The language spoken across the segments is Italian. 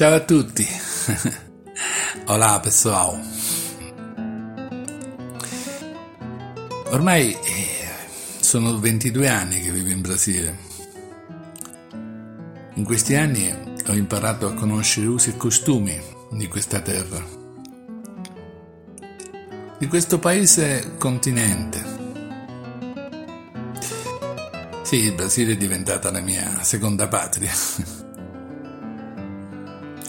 Ciao a tutti. Hola pessoal. Ormai eh, sono 22 anni che vivo in Brasile. In questi anni ho imparato a conoscere usi e costumi di questa terra, di questo paese continente. Sì, il Brasile è diventata la mia seconda patria.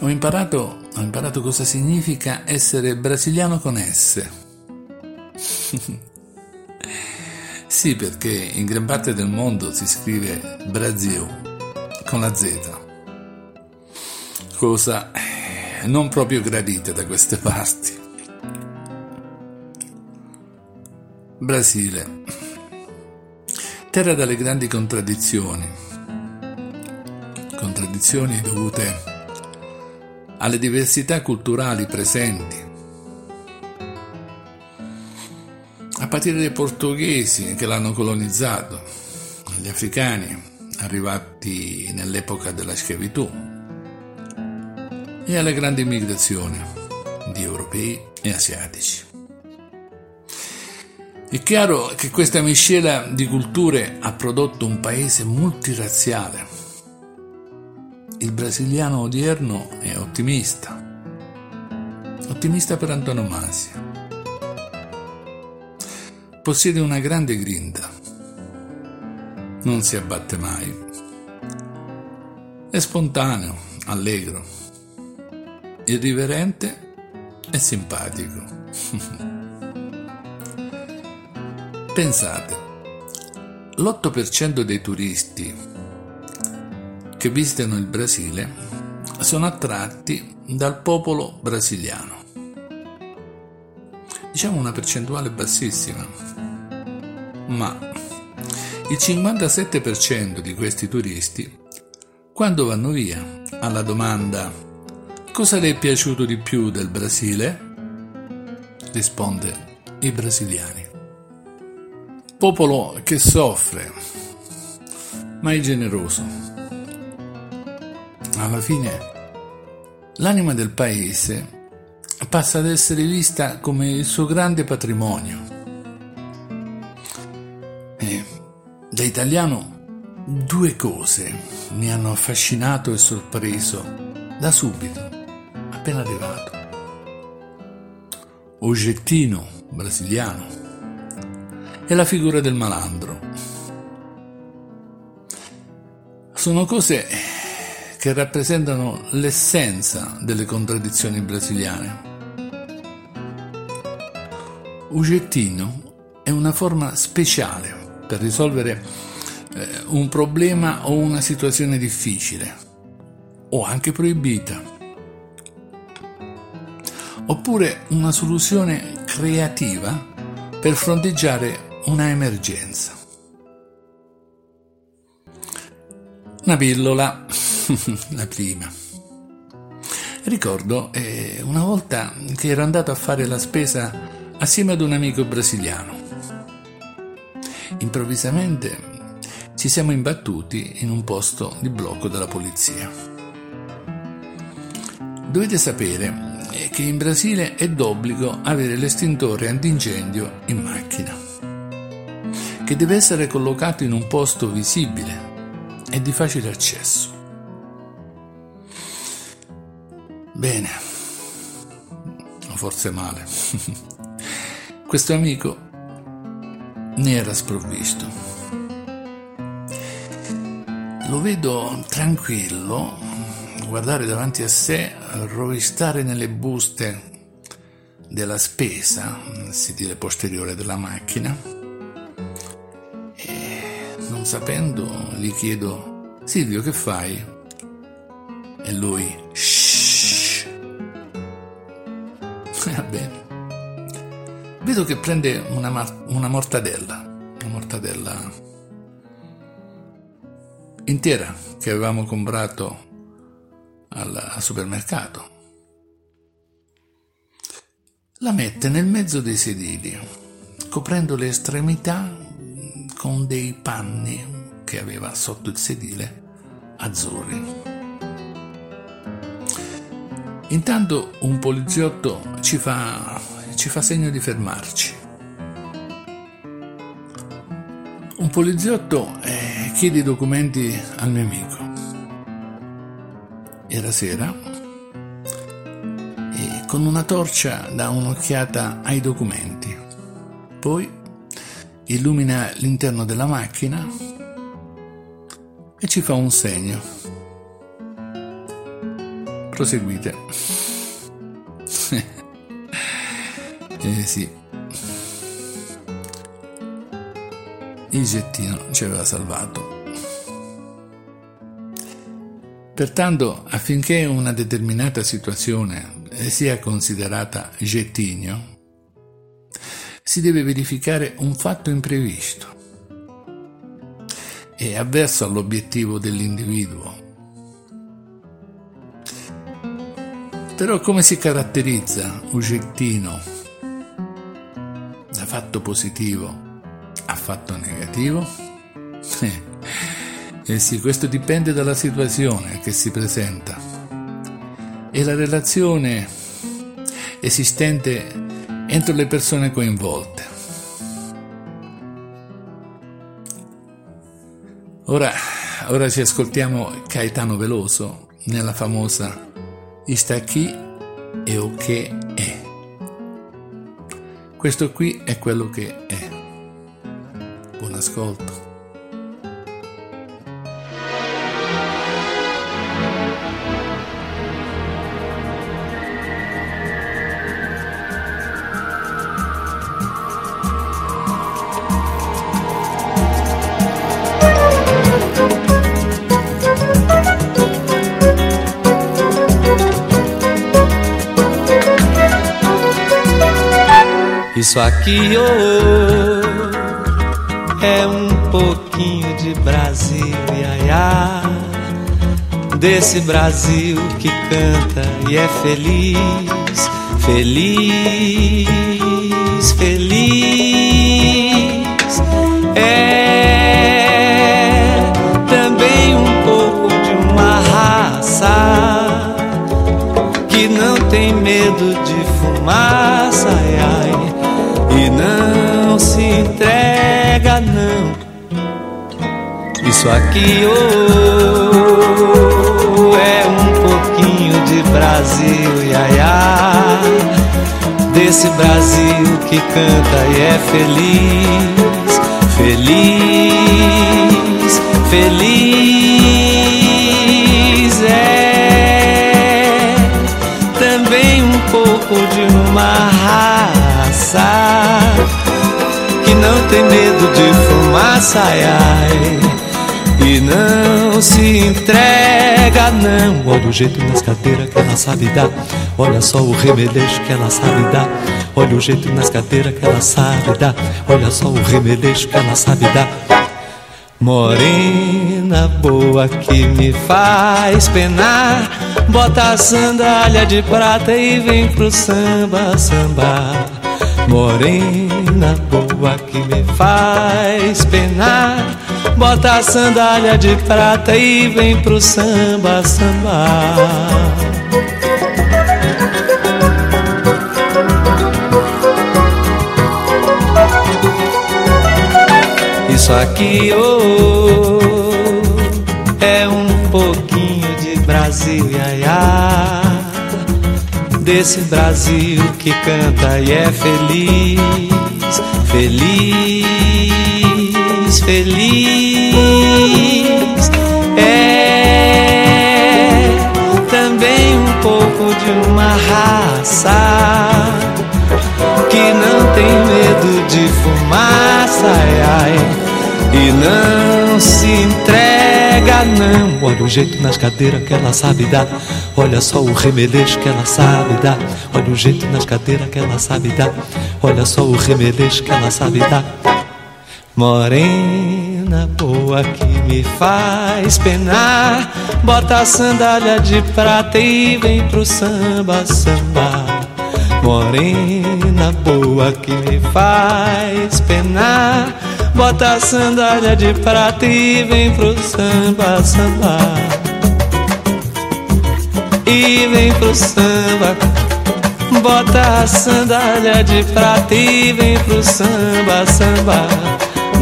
Ho imparato, ho imparato cosa significa essere brasiliano con S. sì, perché in gran parte del mondo si scrive Brasil con la Z. Cosa eh, non proprio gradita da queste parti. Brasile. Terra dalle grandi contraddizioni. Contraddizioni dovute alle diversità culturali presenti, a partire dai portoghesi che l'hanno colonizzato, agli africani arrivati nell'epoca della schiavitù e alle grandi migrazioni di europei e asiatici. È chiaro che questa miscela di culture ha prodotto un paese multirazziale il brasiliano odierno è ottimista, ottimista per antonomasia. Possiede una grande grinta, non si abbatte mai, è spontaneo, allegro, irriverente e simpatico. Pensate, l'8% dei turisti che visitano il Brasile sono attratti dal popolo brasiliano. Diciamo una percentuale bassissima, ma il 57% di questi turisti, quando vanno via alla domanda cosa le è piaciuto di più del Brasile, risponde i brasiliani. Popolo che soffre, ma è generoso alla fine l'anima del paese passa ad essere vista come il suo grande patrimonio. E da italiano due cose mi hanno affascinato e sorpreso da subito, appena arrivato. Oggettino brasiliano e la figura del malandro. Sono cose che rappresentano l'essenza delle contraddizioni brasiliane. Ugettino è una forma speciale per risolvere eh, un problema o una situazione difficile o anche proibita. Oppure una soluzione creativa per fronteggiare una emergenza. Una pillola la prima. Ricordo eh, una volta che ero andato a fare la spesa assieme ad un amico brasiliano. Improvvisamente ci siamo imbattuti in un posto di blocco della polizia. Dovete sapere eh, che in Brasile è d'obbligo avere l'estintore antincendio in macchina, che deve essere collocato in un posto visibile e di facile accesso. Bene, o forse male. Questo amico ne era sprovvisto. Lo vedo tranquillo, guardare davanti a sé, rovistare nelle buste della spesa, sedile posteriore della macchina, e non sapendo gli chiedo, Silvio che fai? E lui, Va bene. Vedo che prende una, una mortadella, una mortadella intera che avevamo comprato al, al supermercato. La mette nel mezzo dei sedili, coprendo le estremità con dei panni che aveva sotto il sedile azzurri. Intanto un poliziotto ci fa, ci fa segno di fermarci. Un poliziotto eh, chiede i documenti al mio amico. Era sera e con una torcia dà un'occhiata ai documenti. Poi illumina l'interno della macchina e ci fa un segno. Proseguite. eh sì. Il gettino ci aveva salvato. Pertanto, affinché una determinata situazione sia considerata gettigno, si deve verificare un fatto imprevisto e avverso all'obiettivo dell'individuo Però come si caratterizza un gettino da fatto positivo a fatto negativo? Eh, eh sì, questo dipende dalla situazione che si presenta e la relazione esistente entro le persone coinvolte. Ora, ora ci ascoltiamo Caetano Veloso nella famosa está aqui è o che è. Questo qui è quello che è. Buon ascolto. Isso aqui oh, é um pouquinho de Brasil, iaiá. Desse Brasil que canta e é feliz, feliz, feliz. É também um pouco de uma raça que não tem medo de fumaça, ai, ai e não se entrega não. Isso aqui oh, é um pouquinho de Brasil, iaiá. Desse Brasil que canta e é feliz, feliz, feliz é também um pouco de uma raça não tem medo de fumaça, ai, ai, e não se entrega, não. Olha o jeito nas cadeiras que ela sabe dar, olha só o remeleixo que ela sabe dar. Olha o jeito nas cadeiras que ela sabe dar, olha só o remeleixo que ela sabe dar. Morena boa que me faz penar, bota a sandália de prata e vem pro samba, samba. Morena boa que me faz penar. Bota a sandália de prata e vem pro samba, samba. Isso aqui oh, é desse Brasil que canta e é feliz, feliz, feliz. É também um pouco de uma raça que não tem medo de fumaça, ai, ai, e não se entrega, não. Olha o jeito nas cadeiras que ela sabe dar. Olha só o remeleixo que ela sabe dar. Olha o jeito nas cadeiras que ela sabe dar. Olha só o remeleixo que ela sabe dar. Morena boa que me faz penar. Bota a sandália de prata e vem pro samba, samba. Morena boa que me faz penar. Bota a sandália de prata e vem pro samba, samba. e vem pro samba. Bota a sandália de prata e vem pro samba, samba.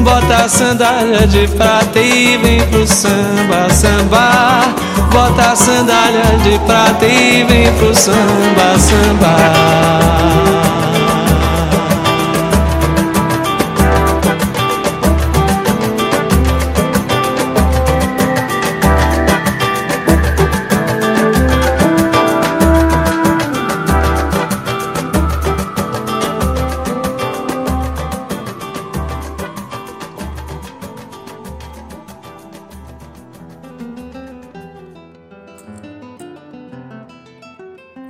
Bota a sandália de prata e vem pro samba, samba. Bota a sandália de prata e vem pro samba, samba.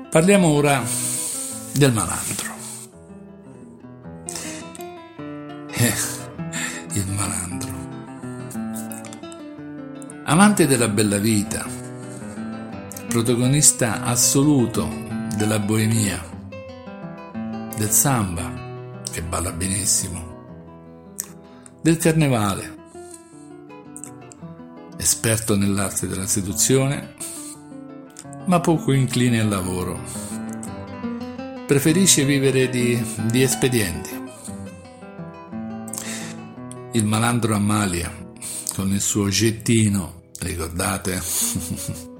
Parliamo ora del malandro. Eh, il malandro. Amante della bella vita, protagonista assoluto della boemia, del samba, che balla benissimo, del carnevale, esperto nell'arte della seduzione ma poco incline al lavoro. Preferisce vivere di, di espedienti. Il malandro Amalia, con il suo gettino, ricordate?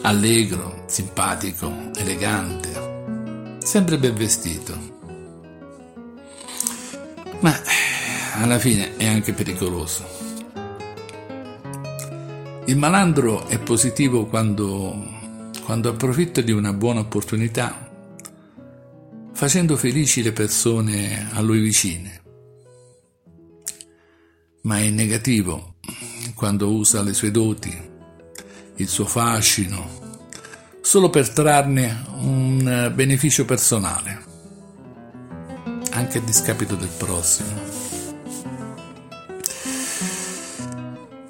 Allegro, simpatico, elegante, sempre ben vestito. Ma alla fine è anche pericoloso. Il malandro è positivo quando, quando approfitta di una buona opportunità, facendo felici le persone a lui vicine, ma è negativo quando usa le sue doti, il suo fascino, solo per trarne un beneficio personale, anche a discapito del prossimo.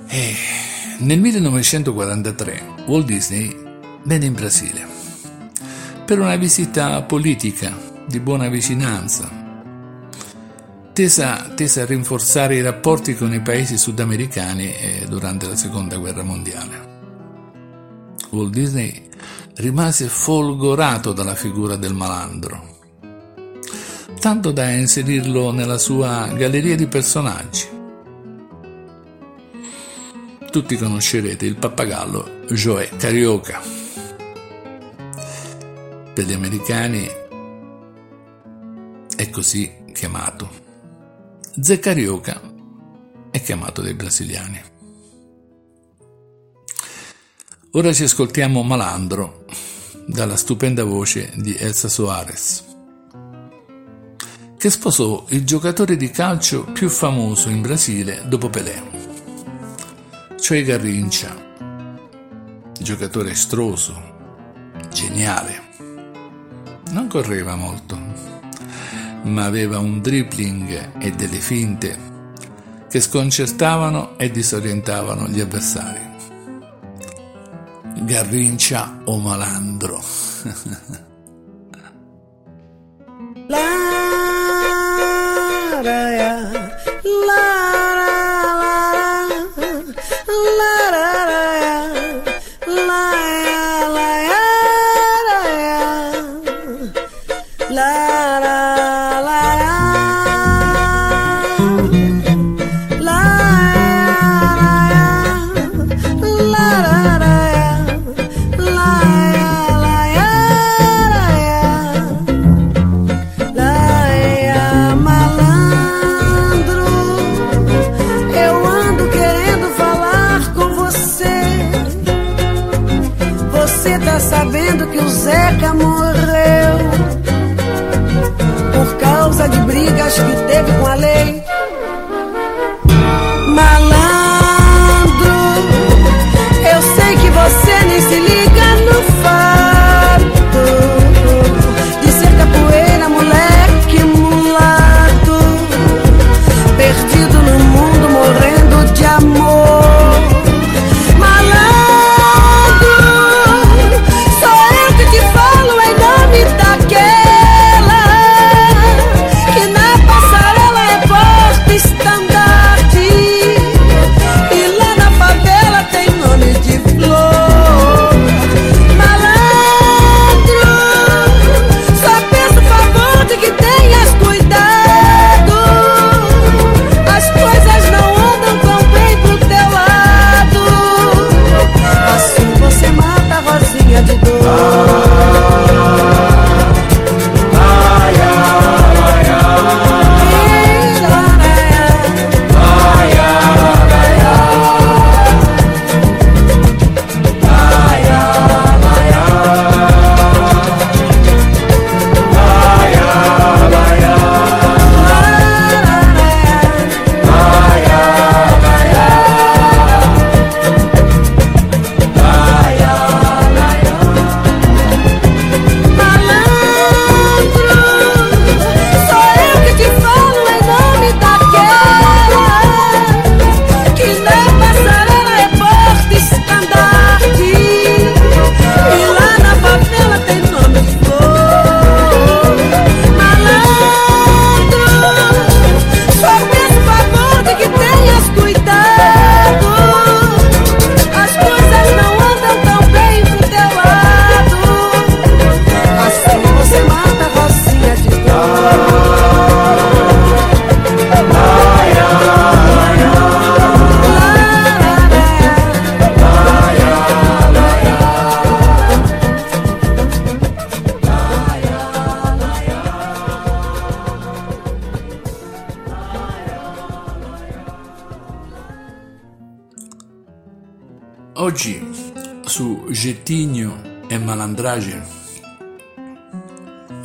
E nel 1943 Walt Disney venne in Brasile per una visita politica di buona vicinanza, tesa, tesa a rinforzare i rapporti con i paesi sudamericani eh, durante la seconda guerra mondiale. Walt Disney rimase folgorato dalla figura del malandro, tanto da inserirlo nella sua galleria di personaggi tutti conoscerete il pappagallo Joe Carioca. Per gli americani è così chiamato. Ze Carioca è chiamato dai brasiliani. Ora ci ascoltiamo Malandro dalla stupenda voce di Elsa Soares, che sposò il giocatore di calcio più famoso in Brasile dopo Pelé cioè Garrincia, giocatore estroso, geniale. Non correva molto, ma aveva un dribbling e delle finte che sconcertavano e disorientavano gli avversari. Garrincia o malandro. la, la, la. la la que teve com a lei.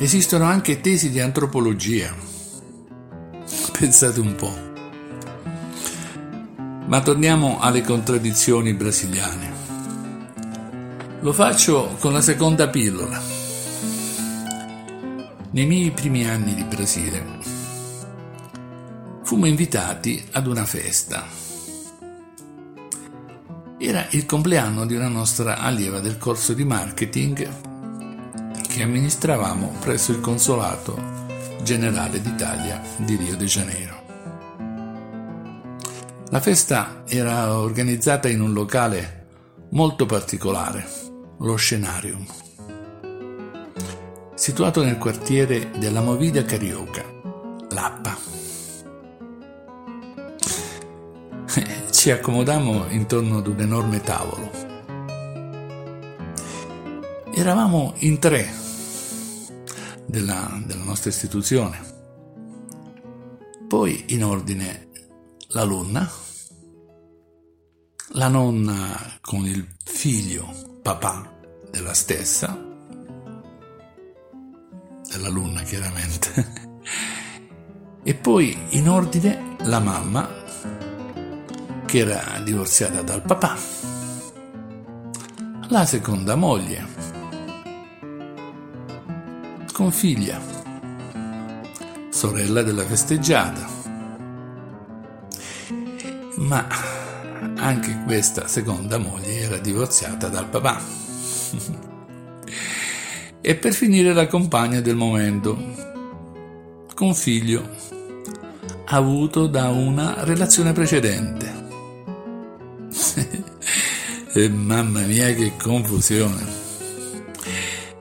Esistono anche tesi di antropologia. Pensate un po'. Ma torniamo alle contraddizioni brasiliane. Lo faccio con la seconda pillola. Nei miei primi anni di Brasile fummo invitati ad una festa era il compleanno di una nostra allieva del corso di marketing che amministravamo presso il Consolato Generale d'Italia di Rio de Janeiro. La festa era organizzata in un locale molto particolare, lo Scenarium, situato nel quartiere della Movida Carioca, Lappa. ci accomodammo intorno ad un enorme tavolo. Eravamo in tre della, della nostra istituzione. Poi in ordine la luna, la nonna con il figlio papà della stessa, della luna chiaramente, e poi in ordine la mamma che era divorziata dal papà, la seconda moglie, con figlia, sorella della festeggiata, ma anche questa seconda moglie era divorziata dal papà. e per finire la compagna del momento, con figlio avuto da una relazione precedente. Mamma mia che confusione.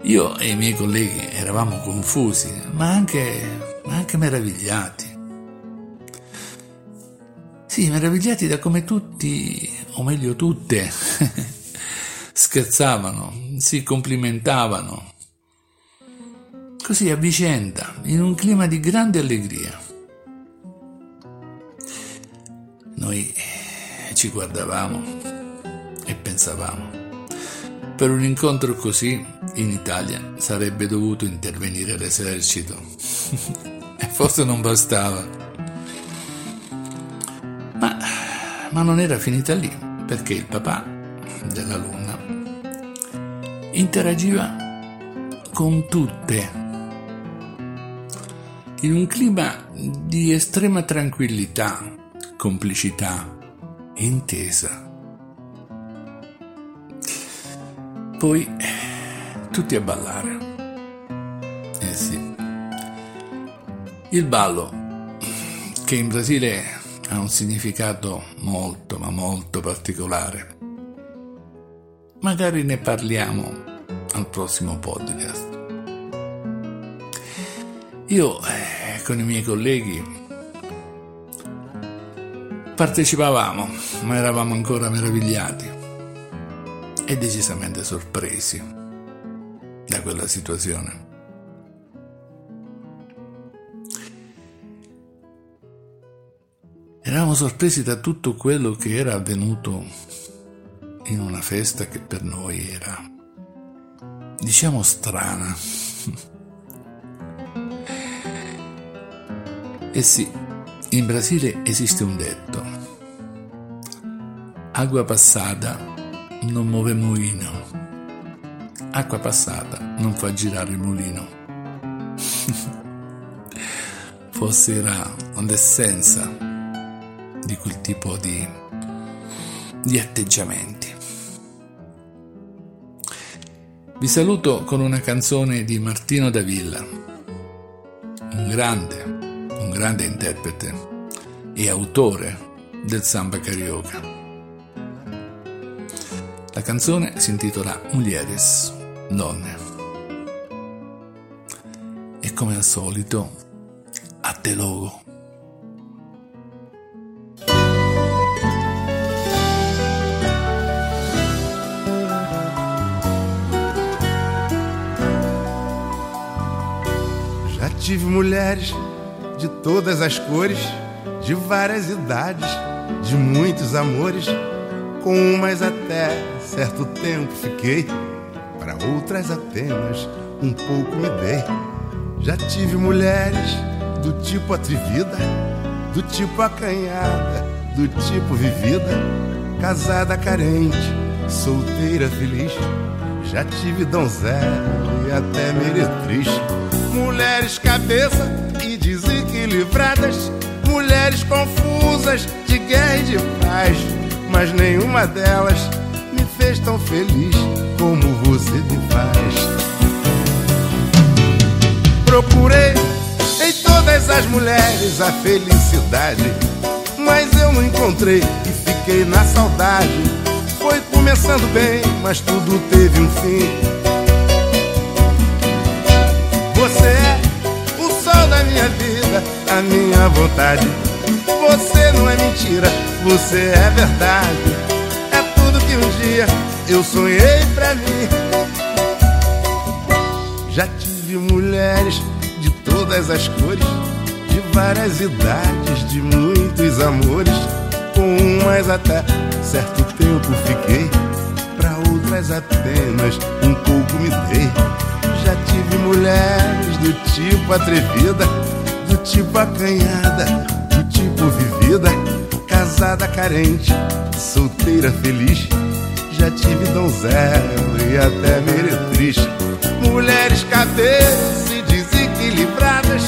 Io e i miei colleghi eravamo confusi, ma anche, ma anche meravigliati. Sì, meravigliati da come tutti, o meglio tutte, scherzavano, si complimentavano, così a vicenda, in un clima di grande allegria. Noi ci guardavamo e pensavamo. Per un incontro così in Italia sarebbe dovuto intervenire l'esercito. e forse non bastava. Ma, ma non era finita lì, perché il papà della luna interagiva con tutte in un clima di estrema tranquillità, complicità, intesa. Poi tutti a ballare. Eh sì. Il ballo, che in Brasile ha un significato molto, ma molto particolare. Magari ne parliamo al prossimo podcast. Io eh, con i miei colleghi partecipavamo, ma eravamo ancora meravigliati e decisamente sorpresi da quella situazione. Eravamo sorpresi da tutto quello che era avvenuto in una festa che per noi era, diciamo, strana. E sì, in Brasile esiste un detto. Agua passata non muove mulino. Acqua passata non fa girare il mulino. Forse era l'essenza di quel tipo di, di atteggiamenti. Vi saluto con una canzone di Martino da Villa, un grande, un grande interprete e autore del samba carioca. Canzone si intitola Mulieres, donne. E come al solito Até logo. Já tive mulheres de todas as cores, de várias idades, de muitos amores. Com umas até certo tempo fiquei, para outras apenas um pouco me dei. Já tive mulheres do tipo atrevida, do tipo acanhada, do tipo vivida, casada carente, solteira feliz. Já tive donzela e até meretriz. Mulheres cabeça e desequilibradas, mulheres confusas de guerra e de paz, mas nenhuma delas me fez tão feliz como você me faz. Procurei em todas as mulheres a felicidade, mas eu não encontrei e fiquei na saudade. Foi começando bem, mas tudo teve um fim. Você é o sol da minha vida, a minha vontade. Você não é mentira, você é verdade. É tudo que um dia eu sonhei pra mim. Já tive mulheres de todas as cores, de várias idades, de muitos amores. Com umas até certo tempo fiquei, pra outras apenas um pouco me dei. Já tive mulheres do tipo atrevida, do tipo acanhada, do tipo vivida, casada carente, solteira feliz. Já tive donzela e até meretriz. Mulheres cadeiras e desequilibradas,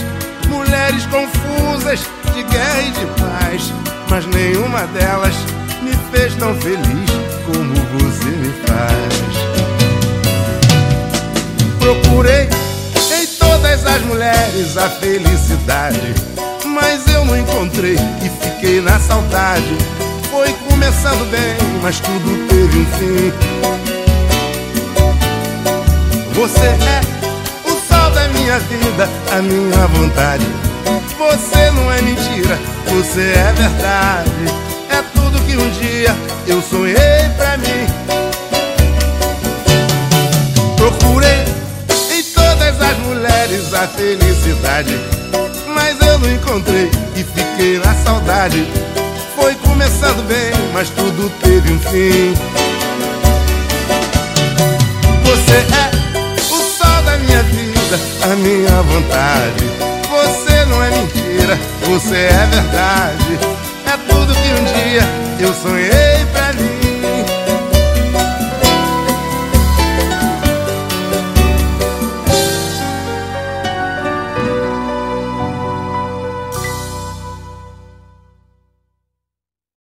mulheres confusas de guerra e de paz, mas nenhuma delas me fez tão feliz como você me faz. Procurei em todas as mulheres a felicidade, mas eu não encontrei e fiquei na saudade. Foi começando bem, mas tudo teve um fim. Você é o sol da minha vida, a minha vontade. Você não é mentira, você é verdade. É tudo que um dia eu sonhei pra mim. Procurei em todas as mulheres a felicidade, mas eu não encontrei e fiquei na saudade. Foi começando bem, mas tudo teve um fim. Você é o sol da minha vida, a minha vontade. Você não é mentira, você é verdade. É tudo que um dia eu sonhei